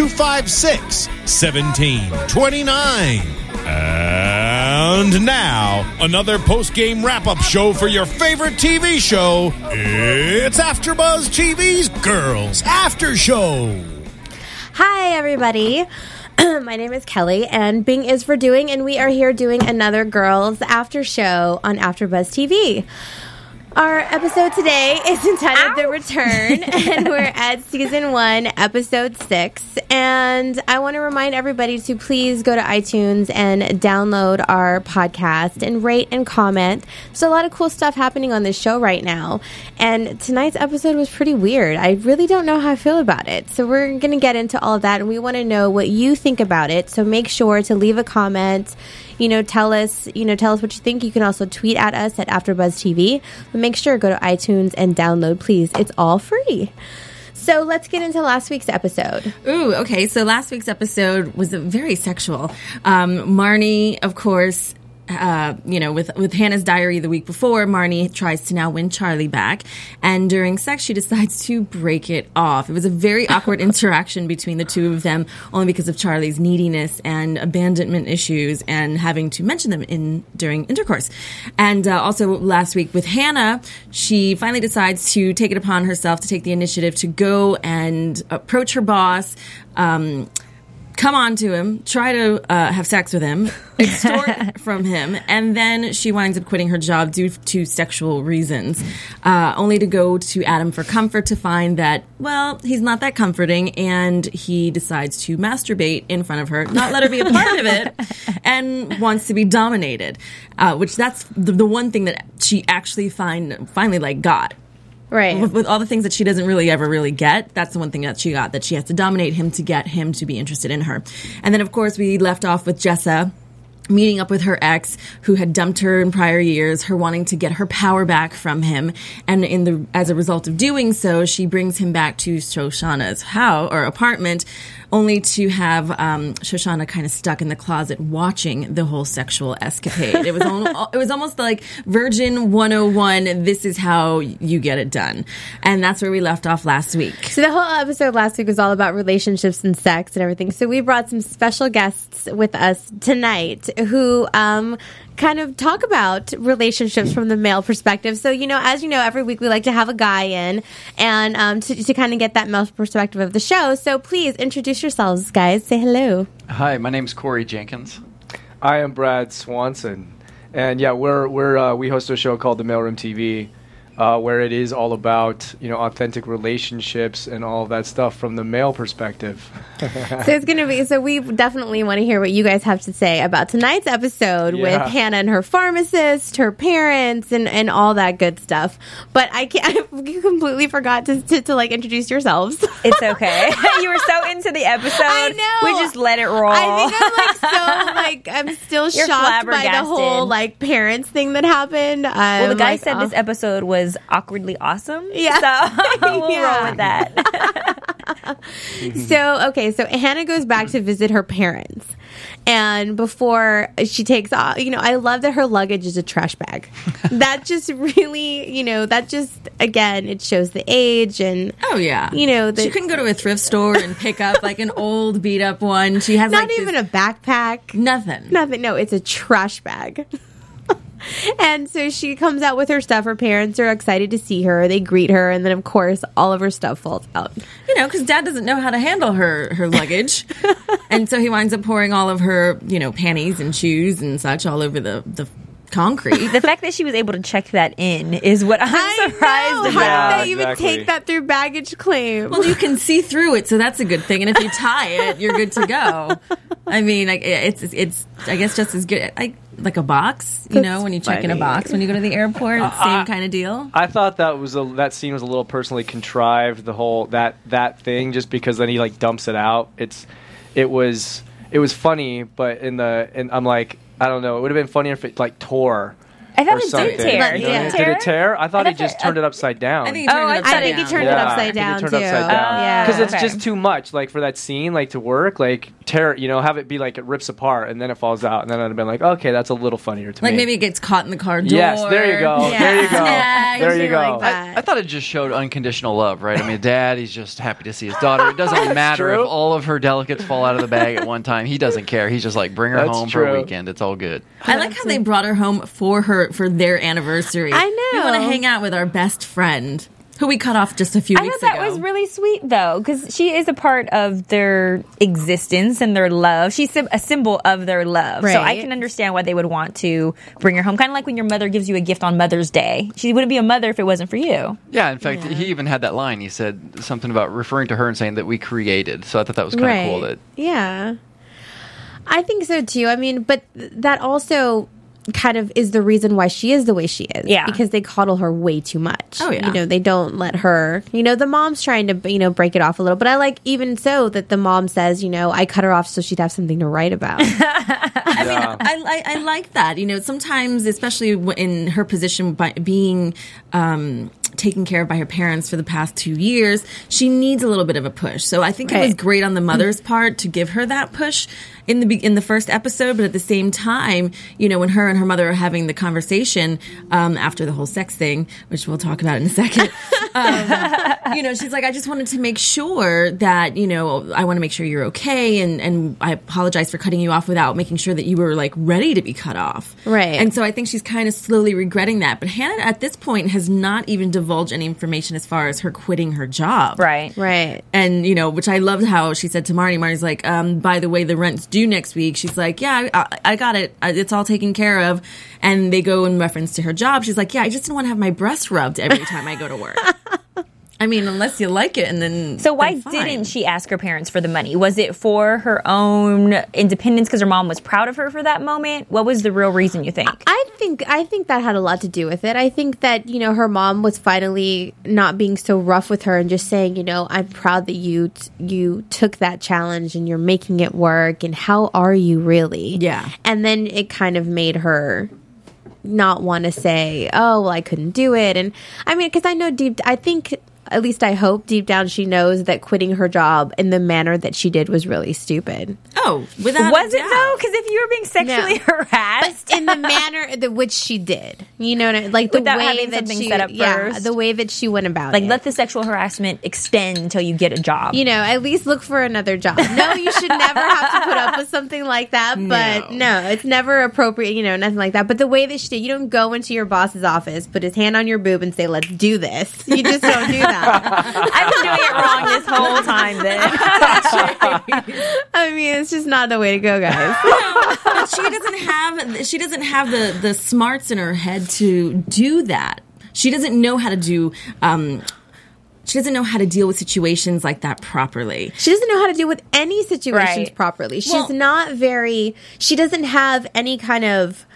256 1729. And now, another post game wrap up show for your favorite TV show. It's AfterBuzz TV's Girls After Show. Hi, everybody. My name is Kelly, and Bing is for doing, and we are here doing another Girls After Show on AfterBuzz TV. Our episode today is entitled The Return, and we're at season one, episode six. And I want to remind everybody to please go to iTunes and download our podcast and rate and comment. There's a lot of cool stuff happening on this show right now. And tonight's episode was pretty weird. I really don't know how I feel about it. So we're going to get into all of that, and we want to know what you think about it. So make sure to leave a comment you know, tell us, you know, tell us what you think. You can also tweet at us at AfterBuzzTV. But make sure go to iTunes and download, please. It's all free. So let's get into last week's episode. Ooh, okay. So last week's episode was very sexual. Um, Marnie, of course, uh, you know, with with Hannah's diary the week before, Marnie tries to now win Charlie back, and during sex, she decides to break it off. It was a very awkward interaction between the two of them, only because of Charlie's neediness and abandonment issues, and having to mention them in during intercourse. And uh, also last week with Hannah, she finally decides to take it upon herself to take the initiative to go and approach her boss. Um, come on to him, try to uh, have sex with him, extort from him, and then she winds up quitting her job due to sexual reasons, uh, only to go to Adam for comfort to find that, well, he's not that comforting, and he decides to masturbate in front of her, not let her be a part of it, and wants to be dominated, uh, which that's the, the one thing that she actually find finally like got Right. with, with all the things that she doesn't really ever really get, that's the one thing that she got that she has to dominate him to get him to be interested in her. And then, of course, we left off with Jessa meeting up with her ex who had dumped her in prior years her wanting to get her power back from him and in the as a result of doing so she brings him back to Shoshanna's house or apartment only to have um, Shoshanna kind of stuck in the closet watching the whole sexual escapade. It was al- it was almost like virgin 101 this is how you get it done. And that's where we left off last week. So the whole episode last week was all about relationships and sex and everything. So we brought some special guests with us tonight who um, kind of talk about relationships from the male perspective. So you know, as you know, every week we like to have a guy in and um, to, to kind of get that male perspective of the show. So please introduce yourselves, guys. Say hello. Hi, my name's Corey Jenkins. I am Brad Swanson, and yeah, we're we're uh, we host a show called The Mailroom TV, uh, where it is all about you know authentic relationships and all that stuff from the male perspective. So it's going to be, so we definitely want to hear what you guys have to say about tonight's episode with Hannah and her pharmacist, her parents, and, and all that good stuff. But I can't, you completely forgot to, to, to like introduce yourselves. It's okay. you were so into the episode. I know. We just let it roll. I think I'm like so like I'm still You're shocked by the whole like parents thing that happened. well, the guy like, said oh. this episode was awkwardly awesome. Yeah. So we'll Yeah. roll with that. So okay, so Hannah goes back to visit her parents, and before she takes off, you know, I love that her luggage is a trash bag. that just really, you know, that just again, it shows the age and oh yeah you know, the, she couldn't go to a thrift store and pick up like an old beat up one she has not like even this- a backpack, nothing nothing. No, it's a trash bag. And so she comes out with her stuff. Her parents are excited to see her. They greet her, and then of course, all of her stuff falls out. you know, because dad doesn't know how to handle her her luggage, and so he winds up pouring all of her, you know, panties and shoes and such all over the the concrete. The fact that she was able to check that in is what I'm I surprised know. about. How did they even exactly. take that through baggage claim? Well, you can see through it, so that's a good thing. And if you tie it, you're good to go. I mean, it's it's I guess just as good. I, like a box, you know, when you check in a box when you go to the airport, uh, same kind of deal. I thought that was a, that scene was a little personally contrived. The whole that that thing, just because then he like dumps it out. It's it was it was funny, but in the and I'm like I don't know. It would have been funnier if it like tore. I thought or it something. did tear. But, Did yeah. it Did tear? it tear? I thought I he just it- turned it upside down. I think he Oh, turned I it upside I think he down. turned Yeah, it I upside think he down turned it upside down. Oh, yeah, because it's Okay. just too much like for that scene like to work like tear you know have it be like it rips apart and then it falls out and then i'd have been like okay that's a little funnier to Like me Like maybe it gets caught in the car door. yes there you go Yeah. there you go Yeah, there you go like. I, I thought it just showed unconditional love, right? I mean, dad, he's just happy to see his daughter. It doesn't matter true. if all of her delicates fall out of the bag at one time. He doesn't care. He's just like, bring her That's home for a weekend. It's all good. I like how they brought her home for her for their anniversary. I know. We want to hang out with our best friend, who we cut off just a few I weeks thought that ago. was really sweet though, because she is a part of their existence and their love. She's a symbol of their love. So I can understand why they would want to bring her home. Kind of like when your mother gives you a gift on Mother's Day. She wouldn't be a mother if it wasn't for you. Yeah, in fact, he even had that line. He said something about referring to her and saying that we created. So I thought that was kind of cool. That yeah, I think so too. I mean, but that also kind of is the reason why she is the way she is. Yeah. because they coddle her way too much. Oh, yeah. you know they don't let her. You know the mom's trying to you know break it off a little, but I like even so that the mom says you know I cut her off so she'd have something to write about. yeah. I, I, I like that. You know, sometimes, especially in her position, by being um, taken care of by her parents for the past two years, she needs a little bit of a push. So I think it was great on the mother's part to give her that push in the in the first episode. But at the same time, you know, when her and her mother are having the conversation um, after the whole sex thing, which we'll talk about in a second. um, you know, she's like, I just wanted to make sure that, you know, I want to make sure you're okay. And, and I apologize for cutting you off without making sure that you were like ready to be cut off. Right. And so I think she's kind of slowly regretting that. But Hannah at this point has not even divulged any information as far as her quitting her job. Right. right. And, you know, which I loved how she said to Marnie, Marnie's like, um, by the way, the rent's due next week. She's like, yeah, I, I got it. It's all taken care of. And they go in reference to her job. She's like, yeah, I just didn't want to have my breast rubbed every time I go to work. I mean, unless you like it, and then So why then fine. didn't she ask her parents for the money? Was it for her own independence because her mom was proud of her for that moment? What was the real reason you think? I think I think that had a lot to do with it. I think that you know her mom was finally not being so rough with her and just saying, you know, I'm proud that you t- you took that challenge and you're making it work. And how are you really? Yeah. And then it kind of made her not want to say, oh, well, I couldn't do it. And I mean, because I know deep, I think. At least I hope deep down she knows that quitting her job in the manner that she did was really stupid. Oh, without was a it doubt. though? Because if you were being sexually No. harassed, in the manner that which she did. You know, what I- like the Without way having that something she, set up yeah, the way that she went about like it. let the sexual harassment extend until you get a job. you know, at least look for another job. No, you should never have to put up with something like that. But no. it's never appropriate. You know, nothing like that. But the way that she did, you don't go into your boss's office, put his hand on your boob, and say, "Let's do this." You just don't do that. I've been doing it wrong this whole time. Then I mean, it's just not the way to go, guys. But she doesn't have she doesn't have the the smarts in her head to do that. She doesn't know how to do. Um, she doesn't know how to deal with situations like that properly. She doesn't know how to deal with any situations Right. properly. She's Well- not very. She doesn't have any kind of.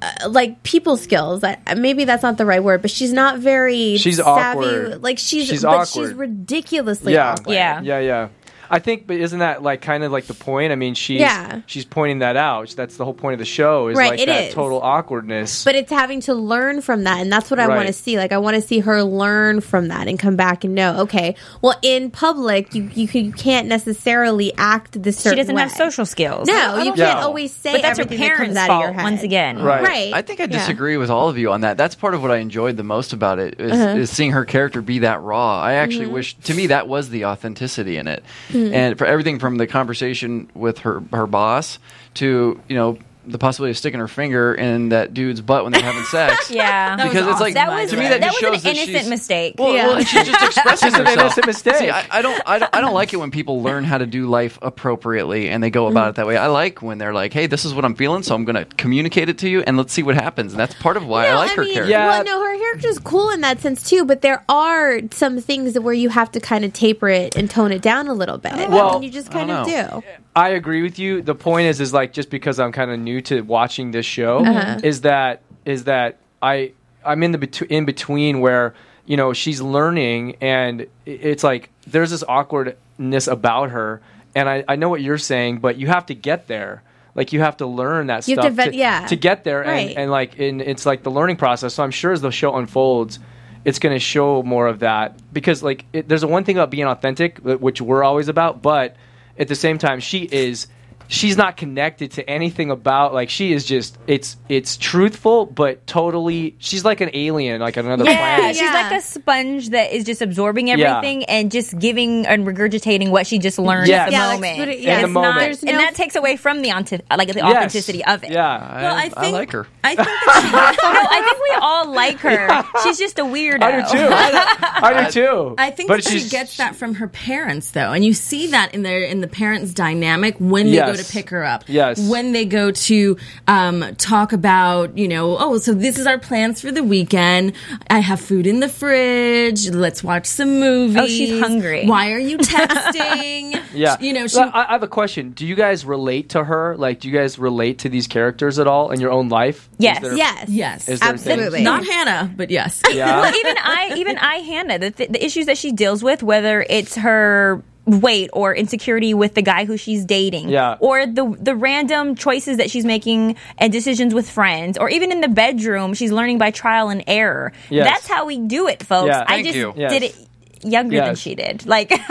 Uh, like people skills, I, maybe that's not the right word, but she's not very. She's savvy. awkward. Like she's, She's but she's ridiculously yeah, awkward. Yeah. yeah, yeah. I think, but isn't that like kind of like the point? I mean, she's Yeah. she's pointing that out. That's the whole point of the show is Right, like it that is. total awkwardness. But it's having to learn from that, and that's what I want to see. Like I want to see her learn from that and come back and know, okay, well, in public, you you, can, you can't necessarily act this she certain doesn't way. have social skills. No, you can't always say but that's her everything that comes parents' out fault of your head. once again. Right. Right. I think I Yeah. disagree with all of you on that. That's part of what I enjoyed the most about it is, Uh-huh. is seeing her character be that raw. I actually Mm-hmm. wish to me that was the authenticity in it, Mm. and for everything from the conversation with her her boss to you know the possibility of sticking her finger in that dude's butt when they're having sex. Yeah. That because was it's like That was to me that, that just was shows an that innocent she's- mistake. Well, Yeah. well, she's just expressing Just an herself. innocent mistake. See, I, I don't, I don't, I don't like it when people learn how to do life appropriately and they go about it that way. I like when they're like, "Hey, this is what I'm feeling, so I'm going to communicate it to you, and let's see what happens." And that's part of why I No, like her mean, character. Yeah. Well, no, her character's cool in that sense too, but there are some things where you have to kind of taper it and tone it down a little bit. Well, and you just I kind don't of know. do. I agree with you. The point is, is like just because I'm kind of new to watching this show, Uh-huh. is that is that I I'm in the bet- in between where you know she's learning and it's like there's this awkwardness about her, and I I know what you're saying, but you have to get there. Like you have to learn that You stuff to vet- yeah. to get there, Right. and, and like in, it's like the learning process. So I'm sure as the show unfolds, it's going to show more of that because like it, there's a one thing about being authentic, which we're always about, but at the same time, she is she's not connected to anything about like she is just it's it's truthful but totally she's like an alien like another Yeah, planet she's Yeah. like a sponge that is just absorbing Yeah. everything and just giving and regurgitating what she just learned Yes. at the Yeah, moment. put it- yeah, In the moment. not- and no- that takes away from the authentic, like the Yes. authenticity of it. yeah Well, I I think like her. I think that she, no, I think we all like her. She's just a weirdo. I do too I do too I think but that she gets that from her parents, though, and you see that in their in the parents' dynamic when they go Yes. to pick her up. Yes. when they go to um, talk about, you know, oh, so this is our plans for the weekend. I have food in the fridge. Let's watch some movies. Oh, she's hungry. Why are you texting? yeah you know, she. Well, I, I have a question do you guys relate to her like do you guys relate to these characters at all in your own life Yes. there- Yes. yes, Absolutely. not Hannah, but yes. yeah well, even I, even I, Hannah, the, th- the issues that she deals with, whether it's her weight or insecurity with the guy who she's dating, Yeah. or the the random choices that she's making and decisions with friends, or even in the bedroom, she's learning by trial and error. Yes. That's how we do it, folks. Yeah. I Thank just you. Yes. did it younger than she did. Like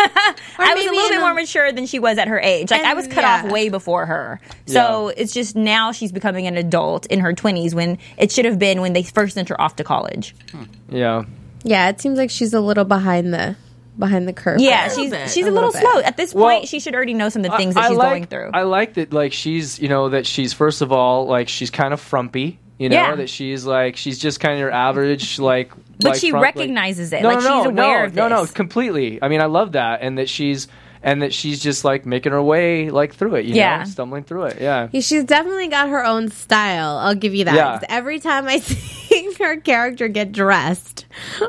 I was a little in bit a- more mature than she was at her age. Like I was cut yeah. off way before her. So it's just now she's becoming an adult in her 20s when it should have been when they first sent her off to college. yeah Yeah, it seems like she's a little behind the behind the curve. Yeah, there. she's bit. she's A a little, little slow. At this Well, point, she should already know some of the things that I she's like, going through. I like that, like she's, you know, that she's first of all, like she's kind of frumpy. You know Yeah. that she's like she's just kind of your average, like. But like she frump- like- recognizes it, No, like no, she's no, aware no, of No, no, this. completely. I mean, I love that, and that she's and that she's just like making her way like through it. You Yeah. know, stumbling through it. Yeah. Yeah, She's definitely got her own style. I'll give you that. Yeah. 'Cause Every time I see her character get dressed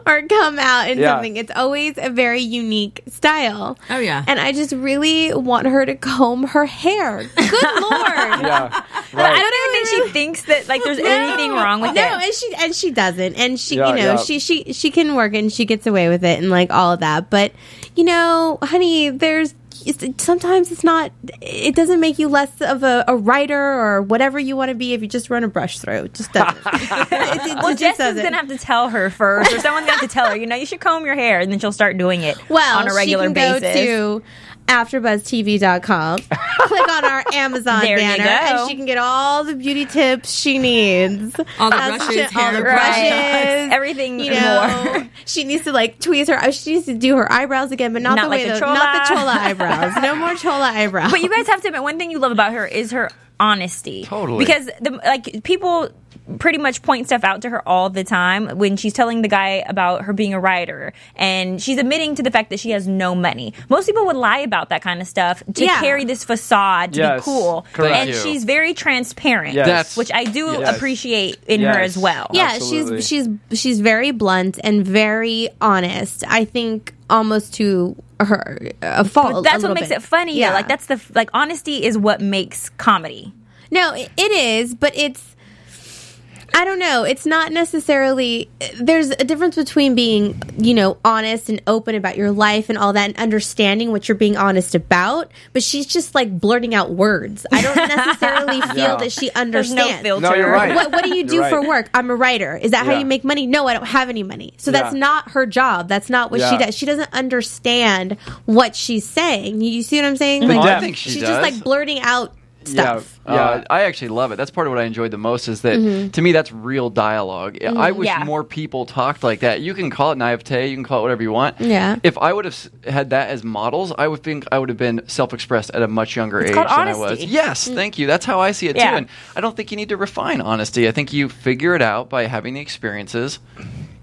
or come out in Yeah. something, it's always a very unique style. Oh, yeah. And I just really want her to comb her hair. Good lord. Yeah. But I don't even think she thinks that like there's anything wrong with that. no, it. and she and she doesn't, and she, Yeah, you know, yeah. she she she can work and she gets away with it and like all of that. But you know, honey, there's it's, sometimes it's not. It doesn't make you less of a, a writer or whatever you want to be if you just run a brush through. It just doesn't. it, it, it Well, just doesn't. gonna have to tell her first, or someone's gonna have to tell her. You know, you should comb your hair, and then she'll start doing it well, on a regular she can basis. Go to AfterBuzzTV.com, click on our Amazon There you banner, go. and she can get all the beauty tips she needs. All the That's brushes, all the brushes, Right. Everything you know. more. She needs to like tweeze her. Uh, she needs to do her eyebrows again, but not, Not the like way the the, chola. not the chola eyebrows. No more chola eyebrows. But you guys have to admit, one thing you love about her is her honesty. Totally. Because the like people pretty much point stuff out to her all the time when she's telling the guy about her being a writer and she's admitting to the fact that she has no money. Most people would lie about that kind of stuff to Yeah. carry this facade to Yes. be cool. Correct. And you. she's very transparent, Yes. Which I do Yes. appreciate in her as well. yeah, Absolutely. she's she's she's very blunt and very honest. I think almost to her a fault. But that's what makes bit. it funny. Yeah. Like that's the like honesty is what makes comedy. No, it is, but it's. I don't know. It's not necessarily. There's a difference between being, you know, honest and open about your life and all that, and understanding what you're being honest about. But she's just like blurting out words. I don't necessarily feel Yeah. that she There's no understands. filter. No, you're right. What, what do you do You're for work? I'm a writer. Is that how you make money? No, I don't have any money. So that's not her job. That's not what she does. She doesn't understand what she's saying. You, you see what I'm saying? No, Like, I think she she's does. just like blurting out stuff. Yeah. Uh, I actually love it. That's part of what I enjoyed the most. Is that Mm-hmm. to me that's real dialogue. I wish Yeah. more people talked like that. You can call it naivete, you can call it whatever you want. Yeah. If I would have had that as models, I would think I would have been self-expressed at a much younger age called than I was. honesty. Yes, thank you. That's how I see it Yeah. too. And I don't think you need to refine honesty. I think you figure it out by having the experiences.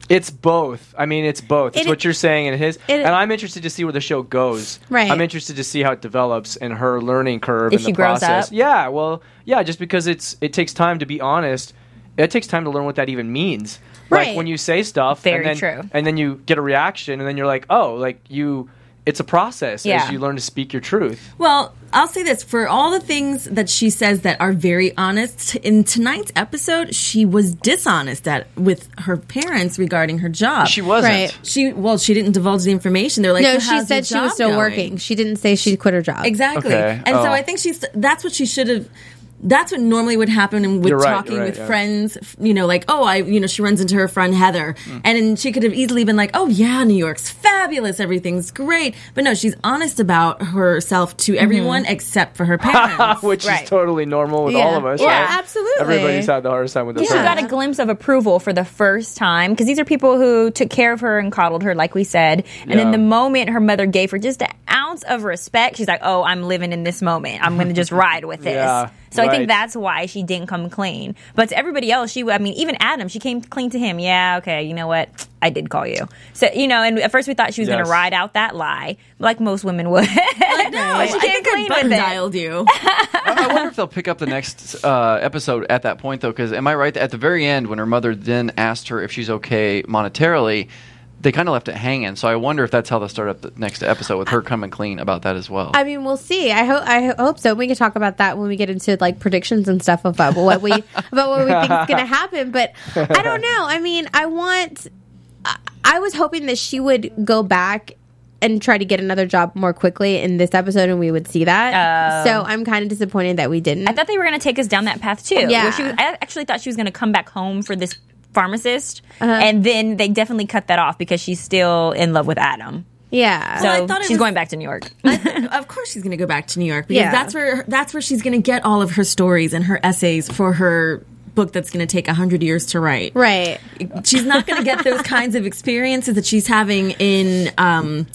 It's both. I mean, it's both. It's It- what you're saying and his. it- and I'm interested to see where the show goes. Right. I'm interested to see how it develops and her learning curve If and the process. Yeah. Well, yeah. Just because it's it takes time to be honest. It takes time to learn what that even means. Right. Like when you say stuff, Very and then, true. and then you get a reaction, and then you're like, oh, like you. It's a process Yeah. as you learn to speak your truth. Well, I'll say this for all the things that she says that are very honest. In tonight's episode, she was dishonest at with her parents regarding her job. She wasn't. Right. She well, she didn't divulge the information. They're like, no, "So she said she was still going?" working. She didn't say she quit her job. Exactly. Okay. And so Oh. I think she's that's what she should have that's what normally would happen with right, talking right, with yeah. friends, you know, like, oh, I, you know, she runs into her friend Heather. Mm. And then she could have easily been like, oh, yeah, New York's fabulous. Everything's great. But no, she's honest about herself to everyone except for her parents. Which Right. is totally normal with Yeah. all of us. Yeah, right? absolutely. Everybody's had the hardest time with their Yeah. She got a glimpse of approval for the first time because these are people who took care of her and coddled her, like we said. And then Yeah. the moment her mother gave her just an ounce of respect, she's like, "Oh, I'm living in this moment. I'm going to just ride with this." Yeah, so I think that's why she didn't come clean. But to everybody else, she, I mean, even Adam, she came clean to him. Yeah, okay, you know what? I did call you. So you know, and at first we thought she was going to ride out that lie, like most women would. no, But she I came think I clean button with it. dialed you. I wonder if they'll pick up the next uh, episode at that point, though. Because am I right? At the very end, when her mother then asked her if she's okay monetarily, they kind of left it hanging. So I wonder if that's how they'll start up the next episode with her coming clean about that as well. I mean, we'll see. I hope. I hope so. We can talk about that when we get into like predictions and stuff about what we about what we think is going to happen. But I don't know. I mean, I want. I, I was hoping that she would go back and try to get another job more quickly in this episode, and we would see that. Oh. so I'm kind of disappointed that we didn't. I thought they were going to take us down that path too. Yeah. She was, I actually thought she was going to come back home for this pharmacist, Uh-huh. and then they definitely cut that off because she's still in love with Adam. yeah. So Well, I thought she's was- going back to New York. of course she's going to go back to New York because Yeah. that's where that's where she's going to get all of her stories and her essays for her book that's going to take 100 years to write. right. She's not going to get those kinds of experiences that she's having in um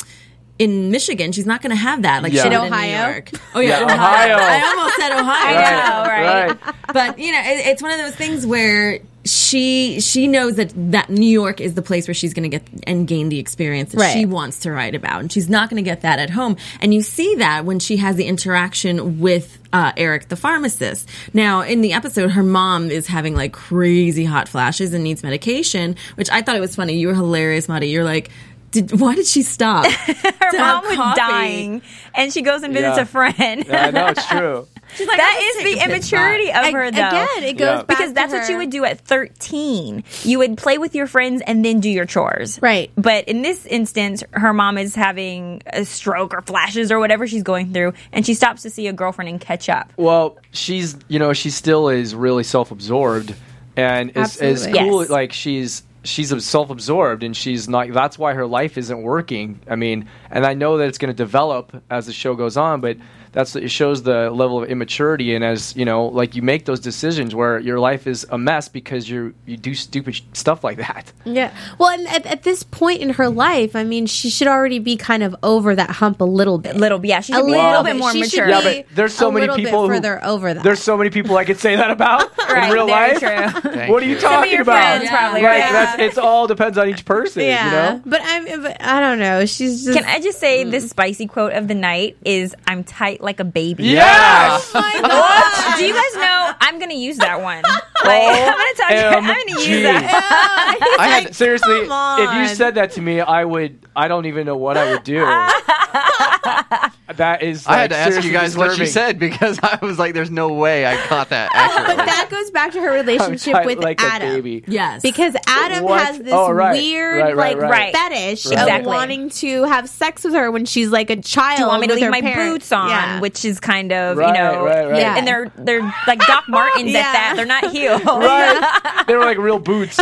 in Michigan. She's not going to have that like Yeah. she In Ohio? New York. Oh yeah, Yeah, Ohio. I almost said Ohio. know, right? But you know, it, it's one of those things where she she knows that that New York is the place where she's going to get and gain the experience that Right. she wants to write about, and she's not going to get that at home. And you see that when she has the interaction with uh, Eric, the pharmacist. Now, in the episode, her mom is having like crazy hot flashes and needs medication, which I thought it was funny. You were hilarious, Marty. You're like. Did, why did she stop? Her mom was dying, and she goes and visits Yeah. a friend. Yeah, I know it's true. She's like, that "I'll is just the take a pit immaturity stop." of her, though. Again, it goes Yeah. back because to that's what you would do at 13. You would play with your friends and then do your chores. Right. But in this instance, her mom is having a stroke or flashes or whatever she's going through, and she stops to see a girlfriend and catch up. Well, she's you know she still is really self-absorbed, and is is Absolutely. cool. Yes. Like she's she's self-absorbed, and she's not. That's why her life isn't working. I mean, and I know that it's going to develop as the show goes on, but that's it shows the level of immaturity. And as you know, like you make those decisions where your life is a mess because you you do stupid sh- stuff like that. Yeah. Well, and at, at this point in her life, I mean, she should already be kind of over that hump a little bit. a Little, yeah, she A be a little little bit. bit more She mature. Yeah, but there's so a many little bit people who- further over that. There's so many people I could say that about Right, in real life. true. What are you you. Some of talking your about? friends probably, Like yeah. that's it's all depends on each person. yeah. You know. But I'm. But I don't know. She's just. Can I just say mm. the spicy quote of the night is "I'm tight like a baby." Yes. Oh my God. Do you guys know I'm going to use that one? Like, I'm going to tell you, I'm going to use OMG. that. I had seriously. If you said that to me, I would. I don't even know what I would do. that is. I had like, to ask you seriously guys what she said because I was like, "There's no way I caught that uh, But that goes back to her I'm relationship with like Adam. a baby. Yes. Because Adam What? has this Oh, right. weird, Right, right, like, right. fetish Right. of Exactly. wanting to have sex with her when she's like a child. Do you want me to leave my parents. boots on? Yeah. Which is kind of, Right, you know, right, right. Yeah. and they're they're like Doc Martens Yeah. at that. They're not heels. Right. they were like real boots.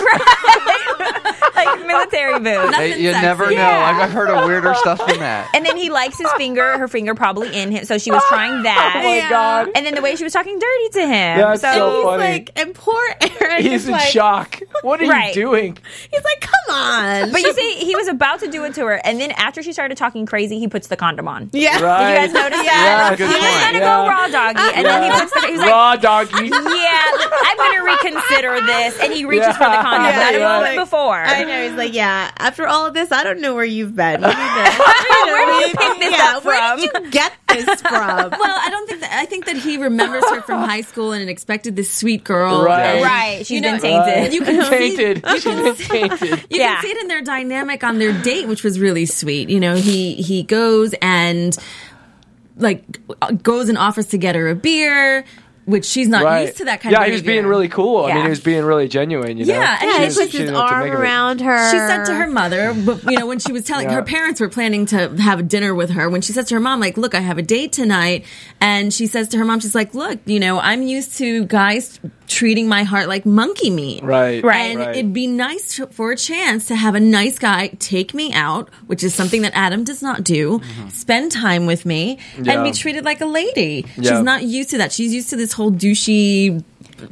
Like military boots. Hey, you sexy. never know. Yeah. I've, I've heard of weirder stuff than that. And then he likes his finger, her finger probably in him. So she was trying oh that. Oh my God. And then the way she was talking dirty to him. That's so, so He's funny. like, and poor Aaron He's is in like, shock. What are Right. you doing? He's like, come on. But you see, he was about to do it to her, and then after she started talking crazy, he puts the condom on. Yeah. Right. you guys notice Yeah, that? good he was point. gonna Yeah. go raw doggy, and then he puts the. He's like, Raw doggy. "Yeah, I'm gonna reconsider this," and he reaches for the condom. Yeah, not a moment like- before. I know. He's like, yeah. After all of this, I don't know where you've been. We need Where did you pick this yeah, up Where did you get this from? Well, I don't think that. I think that he remembers her from high school and expected this sweet girl. Right. and, Right, she's you been know, tainted. You can see, tainted. She's been tainted. you Yeah. can see it in their dynamic on their date, which was really sweet. You know, he he goes and like goes and offers to get her a beer, which she's not Right. used to that kind yeah, of. Yeah, he was being really cool. I mean, he was being really genuine. You know? Yeah, and yeah, he he was- puts she his didn't know what to arm make of it. around her. She said to her mother, but you know, when she was telling Yeah. her parents were planning to have dinner with her, when she says to her mom, like, look, I have a date tonight, and she says to her mom, she's like, look, you know, I'm used to guys treating my heart like monkey meat. Right. Right. And Right. it'd be nice to- for a chance to have a nice guy take me out, which is something that Adam does not do, spend time with me, Mm-hmm. Yeah. and be treated like a lady. Yeah. She's not used to that. She's used to this whole douchey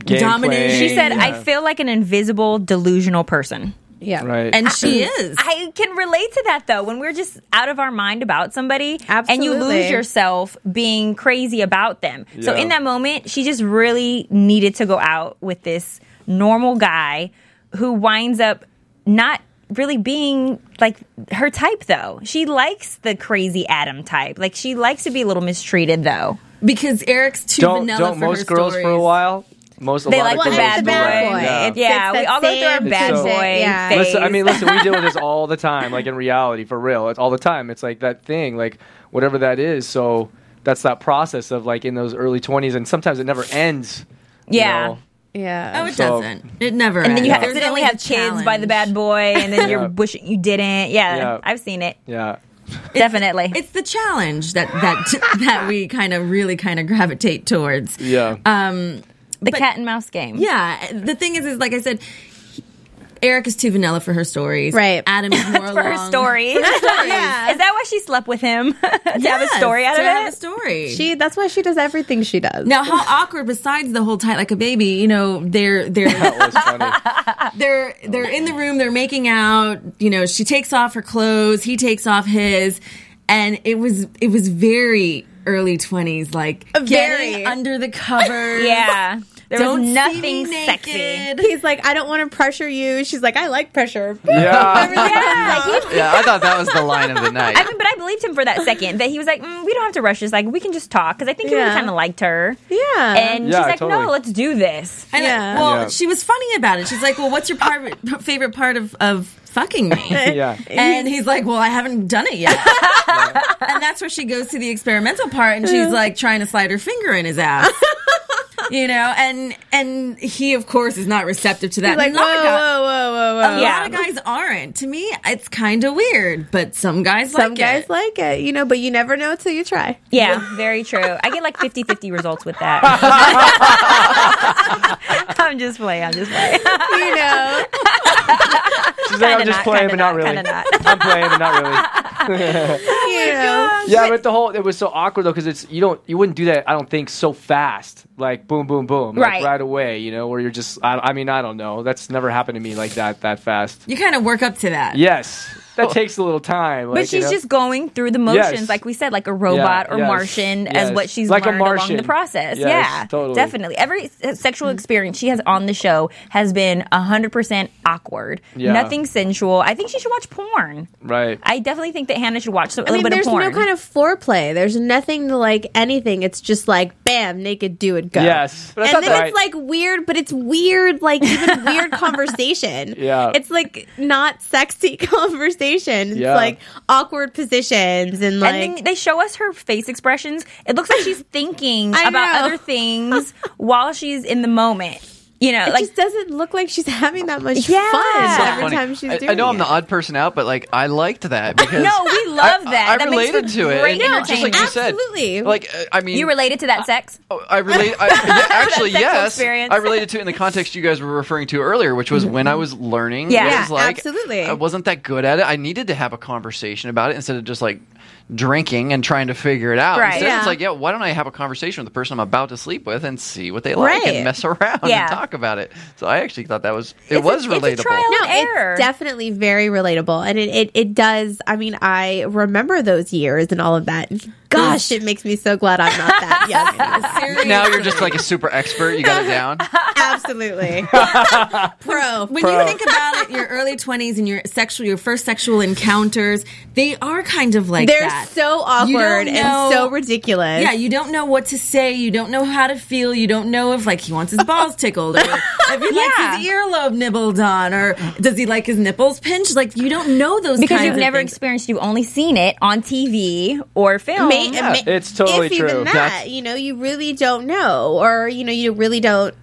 Game domination. she said, Yeah. "I feel like an invisible, delusional person." Yeah. Right. and she is. I can relate to that though. When we're just out of our mind about somebody and you lose yourself being crazy about them. So in that moment, she just really needed to go out with this normal guy who winds up not really being like her type though. She likes the crazy Adam type. Like she likes to be a little mistreated though. because Eric's too don't vanilla don't for most her girls for a while. Most a They lot like of the girls bad do bad it. boy. Yeah. It's- Yeah, it's we all go through our same bad so- boy Yeah. phase. Listen, I mean, listen, we deal with this all the time, like in reality, for real. It's all the time. It's like that thing, like whatever that is. So that's that process of like in those early 20s, and sometimes it never ends. you Yeah. know? Yeah. Oh, it So- doesn't. It never. Ends. And then you ends. There's accidentally have a kids by the bad boy, and then Yeah. you're wishing you didn't. Yeah, Yeah. I've seen it. Yeah. Definitely. It's the challenge that that that we kind of really kind of gravitate towards. Yeah. Um. The cat and mouse game. Yeah. The thing is, is like I said. Eric is too vanilla for her stories. Right. Adam is more for her along- story. Yeah. Is that why she slept with him to have a story out to of have it? a story. She. That's why she does everything she does. now, how awkward! Besides the whole tight like a baby, you know, they're they're That was funny. they're they're in the room, they're making out. You know, she takes off her clothes, he takes off his, and it was it was very early twenties, like Very. getting under the covers. Yeah. There Don't was nothing me sexy. He's like, I don't want to pressure you. She's like, I like pressure. Yeah. Yeah, he- Yeah, I thought that was the line of the night. I mean, but I believed him for that second that he was like, mm, "We don't have to rush this. Like, we can just talk." Because I think he really kind of liked her, Yeah. and Yeah, she's like, totally. "No, let's do this." And, Yeah. Well, Yeah. she was funny about it. She's like, "Well, what's your part, favorite part of of fucking me?" yeah. And he's like, "Well, I haven't done it yet." and that's where she goes to the experimental part, and she's like trying to slide her finger in his ass. you know, and and he, of course, is not receptive to that. He's like, And whoa, a lot of whoa, guys- whoa, whoa, A. Yeah. lot of guys aren't. To me, it's kind of weird, but some guys Some like guys it. like it, you know, but you never know until you try. Yeah, very true. I get like 50-50 results with that. I'm just playing. I'm just playing. You know, She's like, I'm just not, playing, but not, not, really. not. I'm playing, but not really. Oh yeah. Yeah, but the whole it was so awkward though because it's you don't you wouldn't do that I don't think so fast like boom boom boom like, Right. right away you know where you're just I, I mean I don't know that's never happened to me like that that fast. You kind of work up to that. Yes, that takes a little time. But like, you she's know? just going through the motions, Yes. like we said, like a robot Yeah, or yes, Martian, as what she's Like a learned along the process. Yes, yeah, totally. definitely. Every uh, sexual experience she has on the show has been hundred percent awkward. Yeah. Nothing sensual. I think she should watch porn. right. I definitely think that Hannah should watch some, a I mean, little bit there's of porn. no kind of foreplay. There's nothing to like anything. It's just like, bam, naked, do it, go. Yes, but and then right. it's like weird, but it's weird, like even weird conversation. Yeah. It's like not sexy conversation. It's Yeah. like awkward positions and like. and then they show us her face expressions. It looks like she's thinking about know. other things while she's in the moment. You know, It like just doesn't look like she's having that much Yeah. fun So every Funny. time she's I, doing I know I'm it. the odd person out, but like I liked that because No, we love I- that. I, That related to it. great And just like you entertainment. said, Absolutely. like uh, I mean, you related to that sex. Oh, I relate. I, yeah, actually, yes. experience. I related to it in the context you guys were referring to earlier, which was when I was learning. Yeah. Yeah, was like, absolutely. I wasn't that good at it. I needed to have a conversation about it instead of just like drinking and trying to figure it out. Right. Instead, Yeah. it's like, yeah, why don't I have a conversation with the person I'm about to sleep with and see what they like Right. and mess around Yeah. and talk about it. So I actually thought that was it It's a- was it's a relatable. trial no, and error. it's definitely very relatable, and it, it it does. I mean, I remember those years and all of that. Gosh, it makes me so glad I'm not that young. now you're just like a super expert. You got it down. Absolutely, pro. when you think about it, your early twenties and your sexual, your first sexual encounters, they are kind of like They're that. so awkward know- and so ridiculous. Yeah, you don't know what to say. You don't know how to feel. You don't know if like he wants his balls tickled or if he Yeah. likes his earlobe nibbled on or does he like his nipples pinched. Like you don't know those Because kinds you've of never things. experienced, you've only seen it on TV or film. May- May- it's totally if even true. that, That's- you know, you really don't know, or you know, you really don't.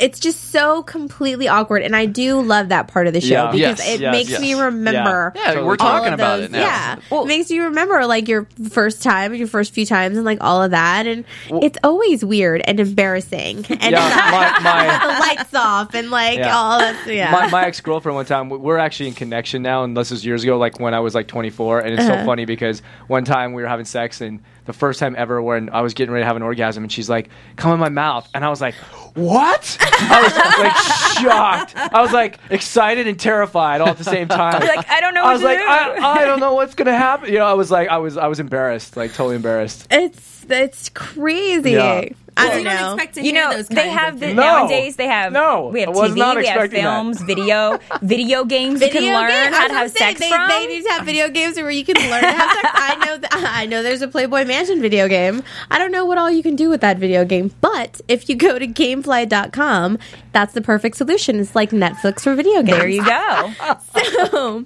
It's just so completely awkward, and I do love that part of the show Yeah. because Yes, it yes, makes yes. me remember. Yeah, Totally. we're talking of about those- it now. Yeah, it makes you remember like your first time, your first few times, and like all of that, and it's always weird and embarrassing, and Yeah, my, my the lights off, and like Yeah. all that. Yeah, my, my ex girlfriend one time, we're actually in connection now, and this was years ago, like when I was like 24. And it's Uh-huh. so funny because one time we were having sex, and the first time ever when I was getting ready to have an orgasm, and she's like, come in my mouth. And I was like, what? I was like shocked. I was like excited and terrified all at the same time. You're like, I don't know I was to like, do. I, I don't know what's gonna happen. You know, I was like, I was, I was embarrassed, like totally embarrassed. it's it's crazy. Yeah. I So don't you don't know. expect to you know, those they kinds have of the things. No. nowadays. They have No, we have TV, we have expecting that. films, video, video games. Video you can learn games. how to have gonna sex they, from. They need to have video games where you can learn how to have sex. I know. That, I know. There's a Playboy Mansion video game. I don't know what all you can do with that video game, but if you go to GameFly.com, that's the perfect solution. It's like Netflix for video games. there you go. So,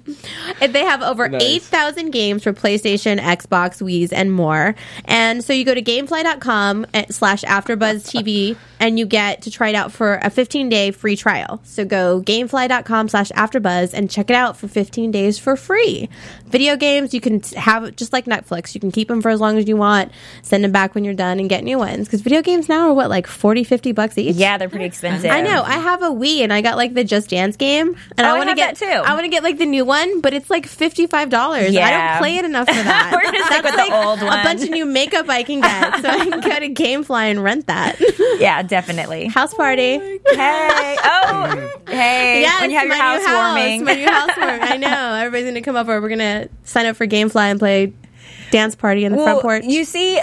and they have over Nice. 8,000 games for PlayStation, Xbox, Wii's, and more. And so you go to gamefly.com eh, slash AfterBuzz TV and you get to try it out for a 15-day free trial. So go gamefly.com slash AfterBuzz and check it out for 15 days for free. Video games, you can have, just like Netflix, you can keep them for as long as you want, send them back when you're done, and get new ones. Because video games now are, what, like 40, 50 bucks each? Yeah, they're pretty expensive. I know. I mm-hmm. have a Wii and I got like the Just Dance game, and Oh, I I want to get that too. I want to get like the new one, but it's like fifty five dollars. I don't play it enough for that. We're gonna stick with the old one. A bunch of new makeup I can get, so I can go to GameFly and rent that. Yeah, definitely. House party. Oh hey, oh, mm-hmm. hey. Yes, when you have your my house warming. My new housewarming. I know. Everybody's gonna come over. We're gonna sign up for GameFly and play dance party in the Well, front porch. You see,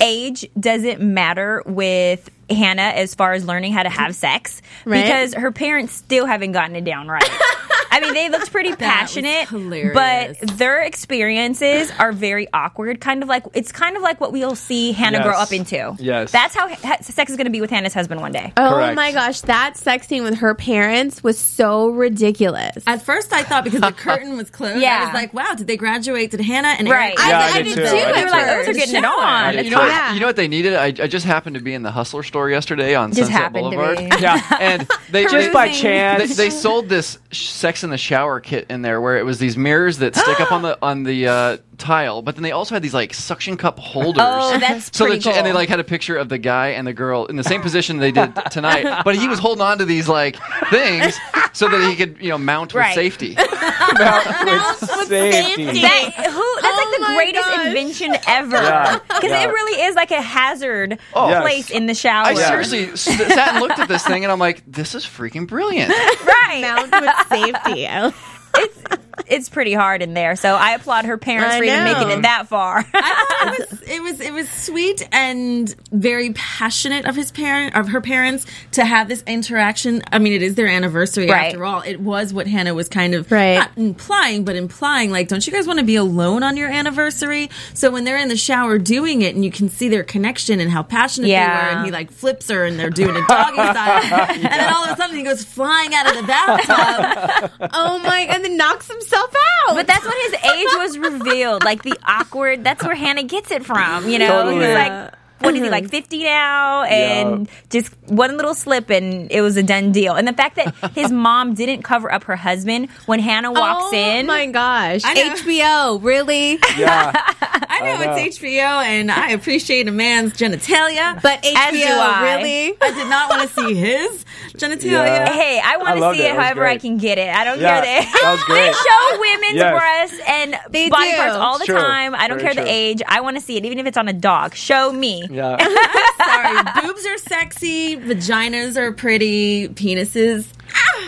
age doesn't matter with Hannah as far as learning how to have sex Right. because her parents still haven't gotten it down right. I mean, they looked pretty passionate, hilarious. but their experiences are very awkward. Kind of like it's kind of like what we'll see Hannah grow up into. Yes. that's how ha- sex is going to be with Hannah's husband one day. oh Correct. my gosh, that sex scene with her parents was so ridiculous. At first, I thought because the curtain was closed, yeah. I was like, "Wow, did they graduate? Did Hannah and Right. Eric?" I, Yeah, I, I did did too. too. I at did They were like, too. "Those are getting it on." You know, what, Yeah. you know what they needed? I, I just happened to be in the Hustler store yesterday on Just Sunset happened to Boulevard. be. Yeah. and they Just by chance. they, they sold this sh- sex in the shower kit in there where it was these mirrors that stick up on the on the uh, tile, but then they also had these like suction cup holders. Oh, that's so pretty the ch- and they like had a picture of the guy and the girl in the same position they did tonight, but he was holding on to these like things so that he could you know mount with Right. safety. With safety. That, who, that's Oh like the my greatest gosh. invention ever. Because Yeah. it really is like a hazard Oh. place Yes. in the shower. I seriously sat and looked at this thing and I'm like, this is freaking brilliant. Right. Mount with safety. It's, it's pretty hard in there. So I applaud her parents I for even know. making it that far. I it was, it was it was sweet and very passionate of his parent of her parents to have this interaction. I mean, it is their anniversary Right. after all. It was what Hannah was kind of Right. not implying, but implying like, don't you guys want to be alone on your anniversary? So when they're in the shower doing it, and you can see their connection and how passionate Yeah. they were, and he like flips her, and they're doing a doggy style, and then all of a sudden he goes flying out of the bathtub. oh my! And then knocks himself out. But that's when his age was revealed. Like the awkward, that's where Hannah gets it from, you know? Totally. He's like, what is he like mm-hmm. 50 now and just one little slip and it was a done deal and the fact that his mom didn't cover up her husband when hannah walks oh in oh my gosh. HBO, really? Yeah. I know, I know. it's HBO, and I appreciate a man's genitalia, But HBO, I. really? I did not want to see his genitalia. Yeah. Hey, I I want to see it. it It was however I can get it. I don't Yeah, care that that they show women's Yes. breasts and They body do. parts all the true. time. I don't Very care the age. I want to see it, even if it's on a dog. Show me. Yeah. Sorry, boobs are sexy, vaginas are pretty, penises.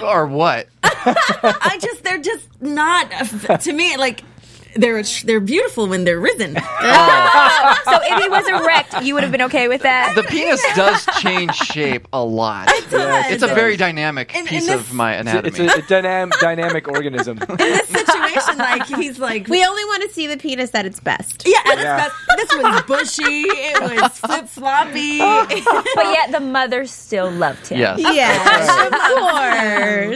or what? I just, they're just not, to me, like, they're they're beautiful when they're risen. So if he was erect, you would have been okay with that. The penis does change shape a lot. does. It's a very dynamic In- in piece this- of my anatomy. it's a, a dynam- dynamic organism. In this situation, like he's like, We only want to see the penis at its best. yeah, and Yeah. best, this was bushy, it was flip floppy. But yet the mother still loved him. yes. Yes, of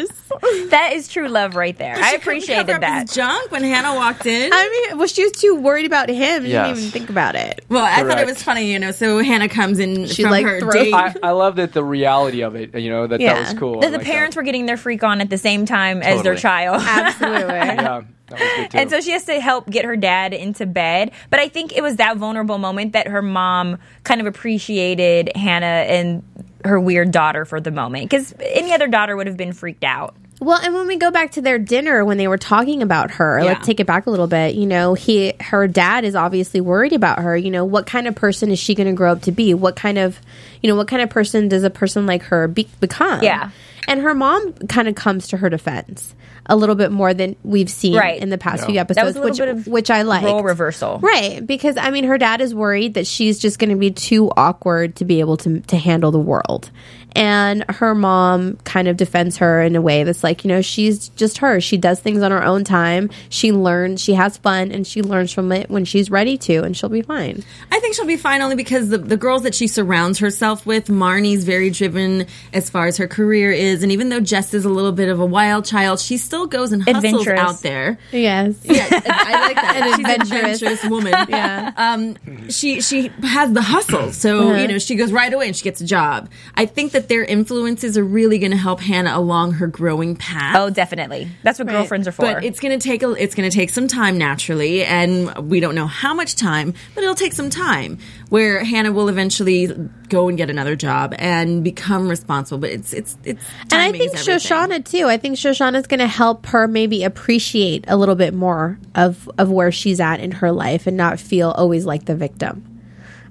course. That is true love right there. I Cover appreciated that. junk when Hannah walked in. I mean, well, she was too worried about him. She Yes. didn't even think about it. Well, I thought it Correct. was funny, you know. So Hannah comes in She, from like, her throws- date. I, I love that the reality of it. You know that Yeah. that was cool. That the like parents were getting their freak on at the same time as their Totally. child. Absolutely. Yeah, that was good too. And so she has to help get her dad into bed. But I think it was that vulnerable moment that her mom kind of appreciated Hannah and her weird daughter for the moment. Because any other daughter would have been freaked out. Well, and when we go back to their dinner when they were talking about her, Yeah. let's take it back a little bit. You know, he her dad is obviously worried about her. You know, what kind of person is she going to grow up to be? What kind of, you know, what kind of person does a person like her be- become? Yeah. And her mom kind of comes to her defense a little bit more than we've seen Right. in the past Yeah. few That episodes, was a which bit of which I like. Role reversal. Right, because I mean, her dad is worried that she's just going to be too awkward to be able to to handle the world, and her mom kind of defends her in a way that's like, you know, she's just her. She does things on her own time. She learns, she has fun, and she learns from it when she's ready to, and she'll be fine. I think she'll be fine only because the, the girls that she surrounds herself with, Marnie's very driven as far as her career is. And even though Jess is a little bit of a wild child, she still goes and hustles Adventurous. out there. Yes. Yeah, I like that. An She's adventurous. adventurous woman. Yeah. Um, she she has the hustle, so Uh-huh. you know she goes right away and she gets a job. I think that their influences are really going to help Hannah along her growing path. Oh, definitely. That's what Right. girlfriends are for. But it's going to take a, it's going to take some time naturally, and we don't know how much time, but it'll take some time where Hannah will eventually go and get another job and become responsible. But it's it's it's And I think. Shoshanna too. I think Shoshanna's going to help her maybe appreciate a little bit more of of where she's at in her life and not feel always like the victim.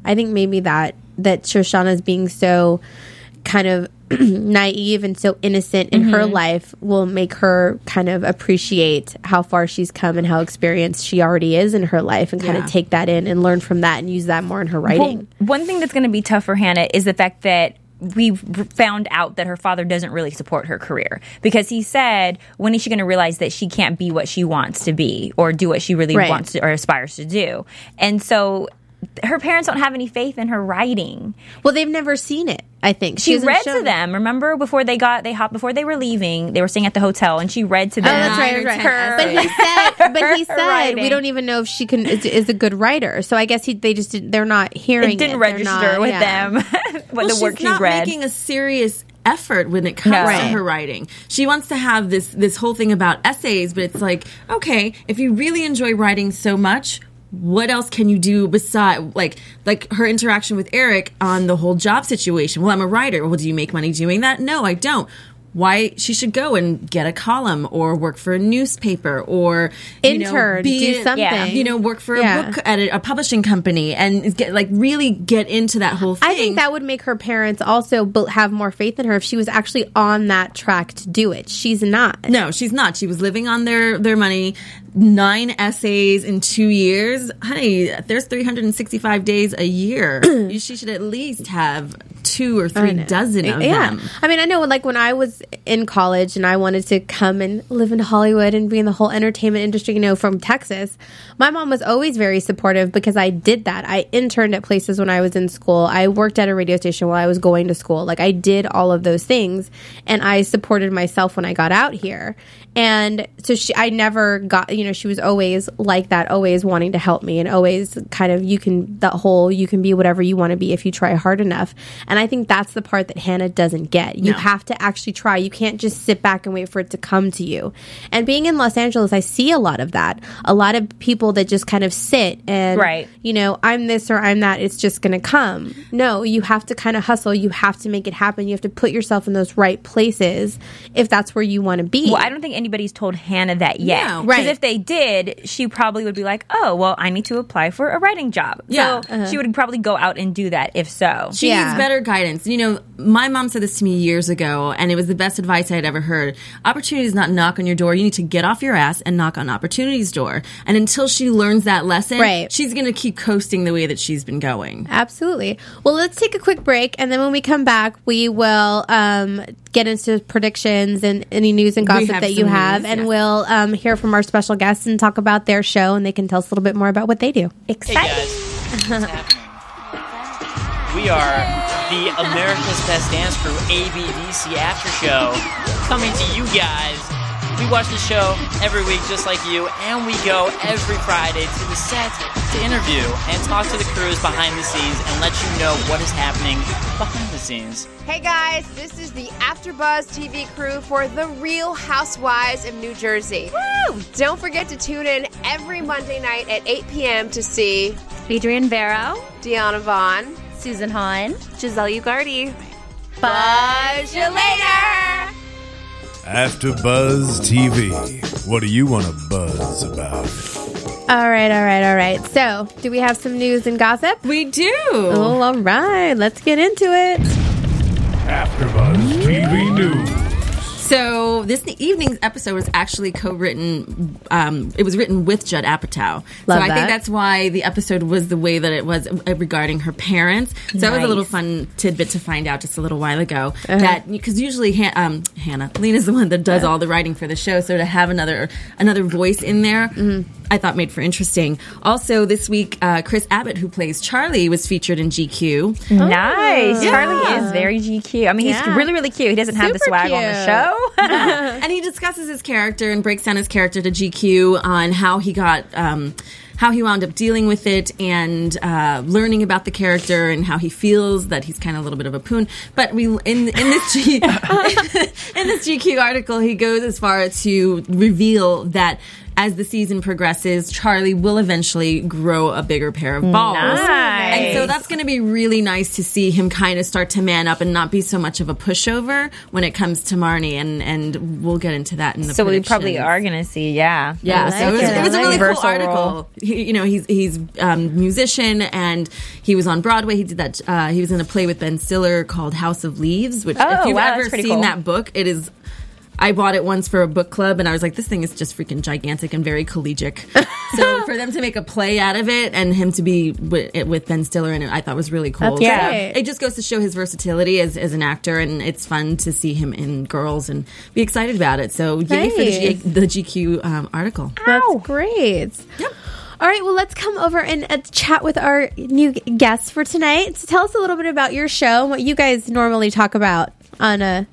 I think maybe that that Shoshanna's being so kind of naive and so innocent in her mm-hmm. life will make her kind of appreciate how far she's come and how experienced she already is in her life and kind Yeah. of take that in and learn from that and use that more in her writing. Well, one thing that's going to be tough for Hannah is the fact that we've found out that her father doesn't really support her career because he said when is she going to realize that she can't be what she wants to be or do what she really Right. wants to or aspires to do and so her parents don't have any faith in her writing well, they've never seen it. I think she hasn't read shown to them remember before they got they hopped before they were leaving they were staying at the hotel and she read to oh, them Oh, that's right, that's ten right. But he said, but he said, writing. we don't even know if she can is, is a good writer. So I guess he, they just did, they're not hearing. it didn't it. Register not- with yeah. them what Well, the work she's not she's read making a serious effort when it comes No. to her writing. She wants to have this this whole thing about essays, but it's like, okay, if you really enjoy writing so much, what else can you do beside like like her interaction with Eric on the whole job situation? Well, I'm a writer. Well, do you make money doing that? No, I don't. Why she should go and get a column or work for a newspaper or you know, Intern, be do in- something. you know, work for Yeah. a book at a, a publishing company and get like really get into that whole thing. I think that would make her parents also have more faith in her if she was actually on that track to do it. She's not. No, she's not. She was living on their their money. Nine essays in two years, honey. There's 365 days a year. she should at least have two or three dozen of yeah. them. I mean, I know like when I was was in college and I wanted to come and live in Hollywood and be in the whole entertainment industry, you know, from Texas, my mom was always very supportive because I did that. I interned at places when I was in school. I worked at a radio station while I was going to school. Like I did all of those things and I supported myself when I got out here. And so she, I never got, you know, she was always like that, always wanting to help me and always kind of, you can, that whole, you can be whatever you want to be if you try hard enough. And I think that's the part that Hannah doesn't get. You No. have to actually try. You can't just sit back and wait for it to come to you. And being in Los Angeles, I see a lot of that. A lot of people that just kind of sit and, Right. you know, I'm this or I'm that. It's just going to come. No, you have to kind of hustle. You have to make it happen. You have to put yourself in those right places if that's where you want to be. Well, I don't think anybody's told Hannah that yet. No. Because Right. if they did, she probably would be like, "Oh, well, I need to apply for a writing job." Yeah. So she would probably go out and do that if so. She Yeah. needs better guidance. You know, my mom said this to me years ago, and it was the best advice I had ever heard. Opportunity does not knock on your door. You need to get off your ass and knock on opportunity's door. And until she learns that lesson, Right. she's going to keep coasting the way that she's been going. Absolutely. Well, let's take a quick break, and then when we come back, we will um, get into predictions and any news and gossip that you have, news, and yes. we'll um, hear from our special guests and talk about their show, and they can tell us a little bit more about what they do. Hey Exciting. guys. We are the America's Best Dance Crew ABDC After Show coming to you guys. We watch the show every week just like you, and we go every Friday to the set to interview and talk to the crews behind the scenes and let you know what is happening behind the scenes. Hey guys, this is the AfterBuzz TV crew for The Real Housewives of New Jersey. Woo! Don't forget to tune in every Monday night at 8 p.m. to see Adrian Barrow, Deanna Vaughn. Susan Hahn, Giselle Ugardi. Buzz you later! After Buzz TV. What do you want to buzz about? All right, all right, all right. So, do we have some news and gossip? We do. Oh, all right. Let's get into it. After Buzz TV News. So this evening's episode was actually co-written. Um, it was written with Judd Apatow. Love so I that. think that's why the episode was the way that it was uh, regarding her parents. So that was a little fun tidbit to find out just a little while ago. Uh-huh. That because usually Han- um, Hannah, Lena's the one that does all the writing for the show. So to have another another voice in there. Mm-hmm. I thought made for interesting. Also, this week, uh, Chris Abbott, who plays Charlie, was featured in GQ. Nice. Yeah. Charlie is very GQ. I mean, Yeah. he's really, really cute. He doesn't have the Super swag on the cute. show. and he discusses his character and breaks down his character to GQ on how he got. Um, how he wound up dealing with it and uh, learning about the character and how he feels that he's kind of a little bit of a poon. But we in in this G, in this GQ article, he goes as far as to reveal that as the season progresses, Charlie will eventually grow a bigger pair of balls. Nice. And so that's going to be really nice to see him kind of start to man up and not be so much of a pushover when it comes to Marnie. And, and we'll get into that in the so we probably are going to see, yeah. Yeah, I so it was, it. it was a like really it. cool article. He, you know, he's he's um, musician and he was on Broadway. He did that. Uh, he was in a play with Ben Stiller called House of Leaves. Which, Oh, if you've wow, ever seen cool. that book, it is. I bought it once for a book club, and I was like, "This thing is just freaking gigantic and very collegic." so for them to make a play out of it and him to be with, with Ben Stiller in it, I thought was really cool. Yeah. it just goes to show his versatility as, as an actor, and it's fun to see him in Girls and be excited about it. So yay for the, G- the GQ um, article. That's great. All right, well, let's come over and uh, chat with our new guests for tonight. So tell us a little bit about your show and what you guys normally talk about on a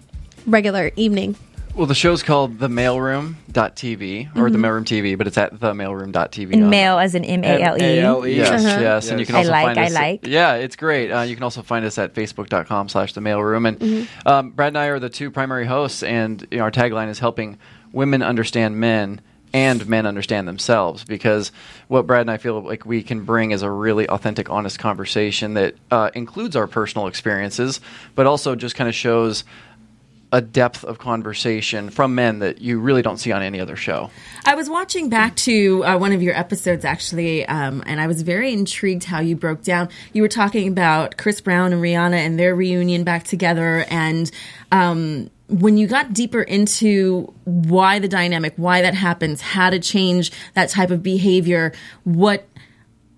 regular evening. Well, the show's called The Maleroom.tv or The Maleroom TV, but it's at themaleroom.tv. on- Mail as an M A L E. M-A-L-E. Yes, yes, and you can I also like, find I us. like. Yeah, it's great. Uh, you can also find us at facebook.com slash the maleroom. And um, Brad and I are the two primary hosts, and you know, our tagline is helping women understand men and men understand themselves because what Brad and I feel like we can bring is a really authentic, honest conversation that uh, includes our personal experiences, but also just kind of shows a depth of conversation from men that you really don't see on any other show. I was watching back to uh, one of your episodes actually, um, and I was very intrigued how you broke down. You were talking about Chris Brown and Rihanna and their reunion back together, and um, when you got deeper into why the dynamic, why that happens, how to change that type of behavior, what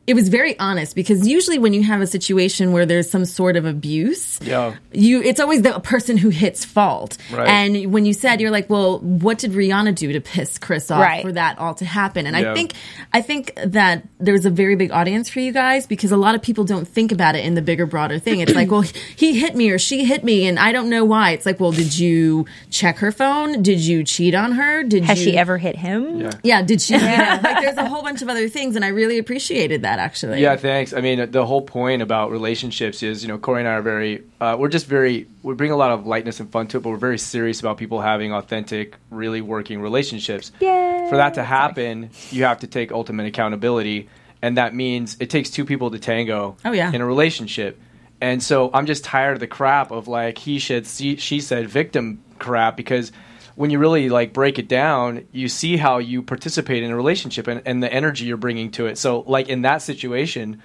it was very honest because usually when you have a situation where there's some sort of abuse, Yeah. you it's always the person who hits fault. Right. And when you said you're like, well, what did Rihanna do to piss Chris off Right. for that all to happen? And Yeah. I think I think that there's a very big audience for you guys because a lot of people don't think about it in the bigger, broader thing. It's like, well, he hit me or she hit me, and I don't know why. It's like, well, did you check her phone? Did you cheat on her? Did Has you, she ever hit him? Yeah. Yeah, did she? You know, like, there's a whole bunch of other things, and I really appreciated that actually. Yeah, thanks. I mean, the whole point about relationships is, you know, Corey and I are very, uh, we're just very, we bring a lot of lightness and fun to it, but we're very serious about people having authentic, really working relationships. Yeah. For that to happen, you have to take ultimate accountability, and that means it takes two people to tango. Oh, yeah. In a relationship, and so I'm just tired of the crap of like he said, she, she said, victim crap because when you really like break it down, you see how you participate in a relationship and, and the energy you're bringing to it. So like in that situation,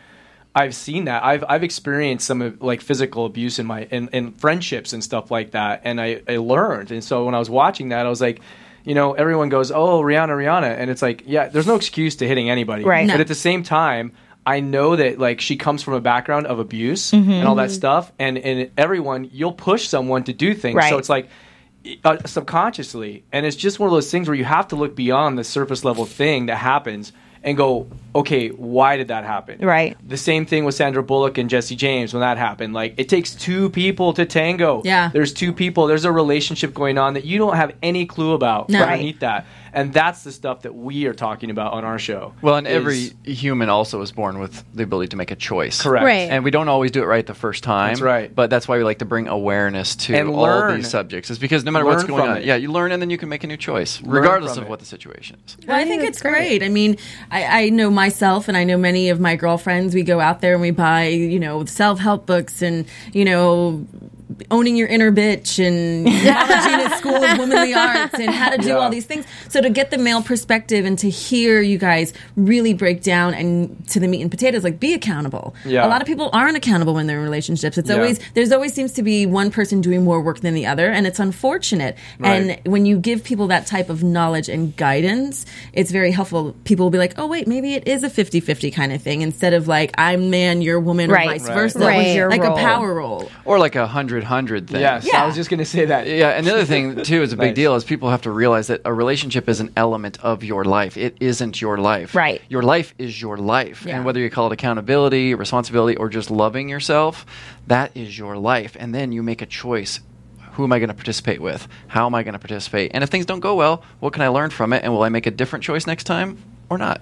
I've seen that. I've I've experienced some of like physical abuse in my in, in friendships and stuff like that, and I, I learned. And so when I was watching that, I was like, you know, everyone goes, "Oh, Rihanna, Rihanna," and it's like, yeah, there's no excuse to hitting anybody, Right. No. But at the same time, I know that like she comes from a background of abuse mm-hmm. and all that mm-hmm. stuff, and and everyone, you'll push someone to do things. Right. So it's like uh, subconsciously, and it's just one of those things where you have to look beyond the surface level thing that happens and go, okay, why did that happen? Right. The same thing with Sandra Bullock and Jesse James when that happened. Like it takes two people to tango. Yeah. There's two people. There's a relationship going on that you don't have any clue about No. underneath that. And that's the stuff that we are talking about on our show. Well, and is- every human also is born with the ability to make a choice. Correct. Right. And we don't always do it right the first time. That's right. But that's why we like to bring awareness to And all learn. these subjects. Is because no matter what's going on, it. yeah, you learn and then you can make a new choice, Learn regardless of it. what the situation is. Well, I I think think it's great. great. I mean, I, I know myself and I know many of my girlfriends, we go out there and we buy, you know, self help books and, you know, owning your inner bitch and Mama Gena's School of Womanly Arts and how to do Yeah. all these things. So to get the male perspective and to hear you guys really break down and to the meat and potatoes, like be accountable. Yeah. A lot of people aren't accountable when they're in relationships. It's Yeah. always, there's always seems to be one person doing more work than the other and it's unfortunate. Right. And when you give people that type of knowledge and guidance, it's very helpful. People will be like, oh, wait, maybe it is a 50 50 kind of thing instead of like, I'm man, you're woman, Right. or vice Right. versa. What was your like role? a power role. Or like a hundred hundred thing. Yes, Yeah. I was just going to say that. Yeah, and the other thing too is a big Nice. deal is people have to realize that a relationship is an element of your life. It isn't your life. Right. Your life is your life. Yeah. And whether you call it accountability, responsibility, or just loving yourself, that is your life. And then you make a choice. Who am I going to participate with? How am I going to participate? And if things don't go well, what can I learn from it? And will I make a different choice next time or not?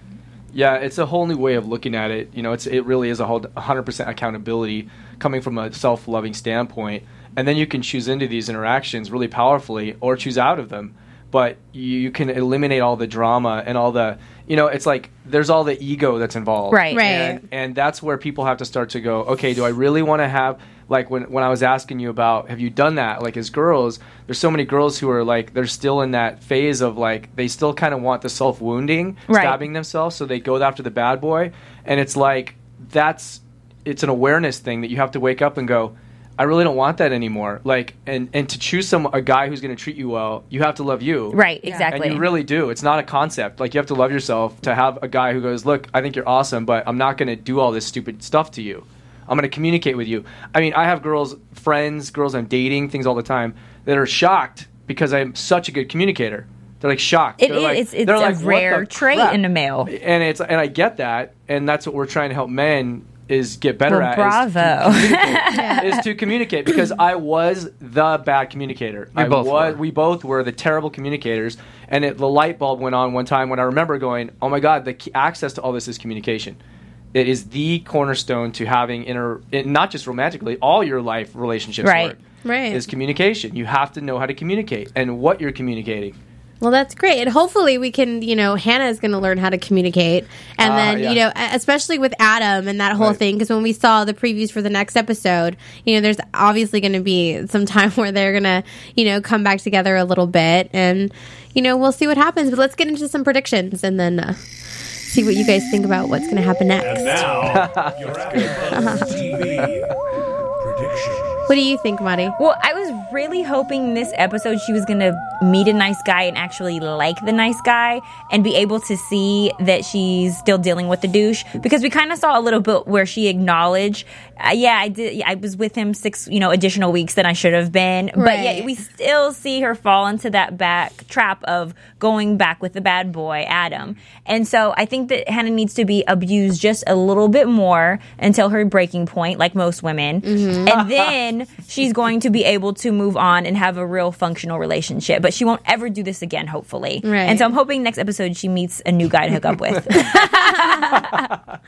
Yeah, it's a whole new way of looking at it. You know, it's it really is a whole 100% accountability coming from a self-loving standpoint, and then you can choose into these interactions really powerfully or choose out of them. But you, you can eliminate all the drama and all the, you know, it's like there's all the ego that's involved, Right. Right. And, and that's where people have to start to go. Okay, do I really want to have like when when I was asking you about have you done that like as girls? There's so many girls who are like they're still in that phase of like they still kind of want the self wounding, Right. stabbing themselves, so they go after the bad boy, and it's like that's it's an awareness thing that you have to wake up and go. I really don't want that anymore. Like, and and to choose some a guy who's going to treat you well, you have to love you, Right, exactly. and you really do. It's not a concept. Like you have to love yourself to have a guy who goes, "Look, I think you're awesome, but I'm not going to do all this stupid stuff to you. I'm going to communicate with you." I mean, I have girls, friends, girls I'm dating, things all the time that are shocked because I'm such a good communicator. They're like shocked. It They're is. like- it's it's they're a like, rare trait crap?" in a male. and it's and I get that, and that's what we're trying to help men is get better Well, at. bravo. Is to, communicate, is to communicate because I was the bad communicator. We I both was. were. We both were the terrible communicators, and it, the light bulb went on one time when I remember going, "Oh my God, the key, access to all this is communication." It is the cornerstone to having inner, it, not just romantically, all your life relationships Right. work. Right. Is communication. You have to know how to communicate and what you're communicating. Well, that's great. And hopefully we can, you know, Hannah is going to learn how to communicate. And Ah, then, yeah. you know, especially with Adam and that whole Right. thing, because when we saw the previews for the next episode, you know, there's obviously going to be some time where they're going to, you know, come back together a little bit. And, you know, we'll see what happens. But let's get into some predictions and then uh, see what you guys think about what's going to happen next. And now, your AfterBuzz TV prediction. What do you think, Marty? Well, I was really hoping this episode she was gonna meet a nice guy and actually like the nice guy and be able to see that she's still dealing with the douche because we kind of saw a little bit where she acknowledged, uh, yeah, I did, yeah, I was with him six, you know, additional weeks than I should have been, but yet we still see her fall into that back trap of going back with the bad boy Adam, and so I think that Hannah needs to be abused just a little bit more until her breaking point, like most women, Mm-hmm. and then she's going to be able to move on and have a real functional relationship. But she won't ever do this again, hopefully. Right. And so I'm hoping next episode she meets a new guy to hook up with.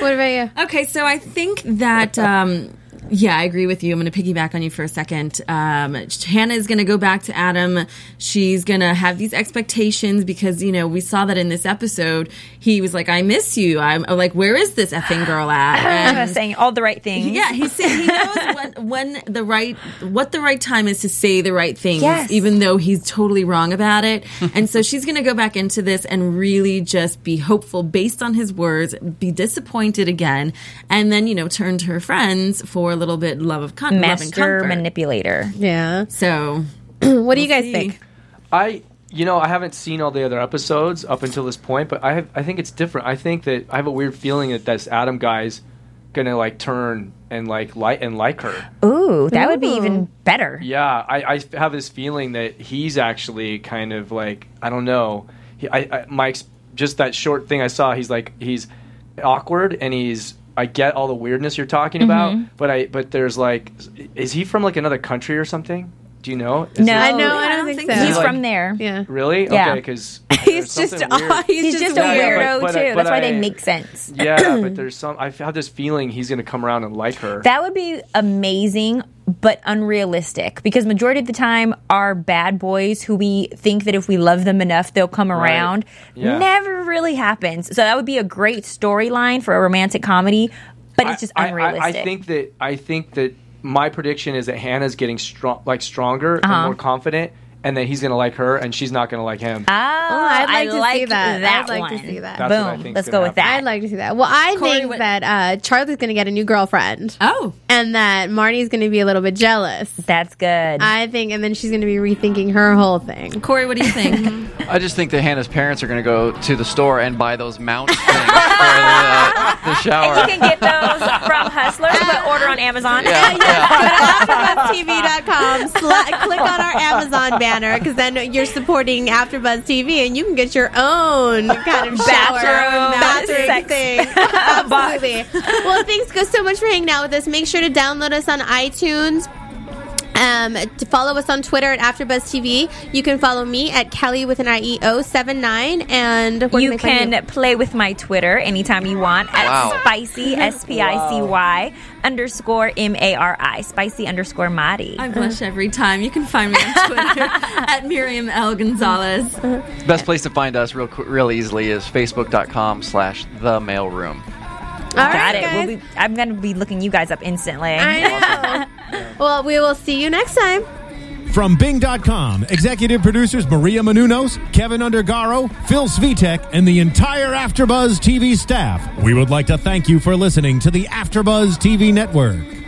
What about you? Okay, so I think that. Um, yeah, I agree with you. I'm going to piggyback on you for a second. Um, Hannah is going to go back to Adam. She's going to have these expectations because, you know, we saw that in this episode. He was like, I miss you. I'm like, where is this effing girl at? And- saying all the right things. yeah, he's saying he knows when, when the right what the right time is to say the right things, Yes. even though he's totally wrong about it. and so she's going to go back into this and really just be hopeful based on his words, be disappointed again, and then you know turn to her friends for little bit love of con- love and Master comfort. manipulator. Yeah. so What do you guys see. think? I you know I haven't seen all the other episodes up until this point, but I have, I think it's different. I think that I have a weird feeling that this Adam guy's gonna like turn and like like and like her. Ooh, that would be even better. Yeah, I, I have this feeling that he's actually kind of like I don't know. He, I, I my just that short thing I saw. He's like he's awkward and he's. I get all the weirdness you're talking about, mm-hmm. but I but there's like, is he from like another country or something? Do you know? Is No. there- I know. yeah, I don't think, so. He's like- from there. yeah. Really? Yeah. Okay, because He's just. He's, He's just a Yeah, yeah, weirdo but- but too. But That's why they make sense. yeah, but there's some. I have this feeling he's gonna come around and like her. That would be amazing, but unrealistic because majority of the time our bad boys who we think that if we love them enough they'll come Right. around Yeah. never really happens. So that would be a great storyline for a romantic comedy, but it's just I- I- unrealistic. I, think that I think that my prediction is that Hannah's getting strong, like stronger Uh-huh. and more confident, and that he's gonna like her, and she's not gonna like him. Oh, I'd like I to see that. that I'd like to one. see that. That's what I Boom. Let's go with happen. that. I'd like to see that. Well, I Corey, think what- that uh, Charlie's going to get a new girlfriend, oh and that Marnie's going to be a little bit jealous. That's good. I think, and then she's going to be rethinking her whole thing. Corey, what do you think? I just think that Hannah's parents are going to go to the store and buy those mount things for the, the shower. you can get those from Hustlers, but order on Amazon. Yeah, yeah. AfterBuzzTV.com. Sla- click on our Amazon banner because then you're supporting AfterBuzz TV, and you can get your own kind of shower Bathroom, bathroom thing. Absolutely. well, thanks guys so much for hanging out with us. Make sure to download us on iTunes. Um, to follow us on Twitter at AfterBuzz TV. You can follow me at Kelly with an IEO 79 and where you can, I find play with my Twitter anytime you want at Wow. spicy s p i c y underscore m a r i spicy underscore Madi. I blush every time. You can find me on Twitter at Miriam L Gonzalez. Best place to find us real qu- real easily is facebook.com slash the maleroom. All Got right, it. guys. We'll be, I'm going to be looking you guys up instantly. I know. well, we will see you next time. From Bing.com, executive producers Maria Menounos, Kevin Undergaro, Phil Svitek, and the entire Afterbuzz TV staff, we would like to thank you for listening to the Afterbuzz TV network.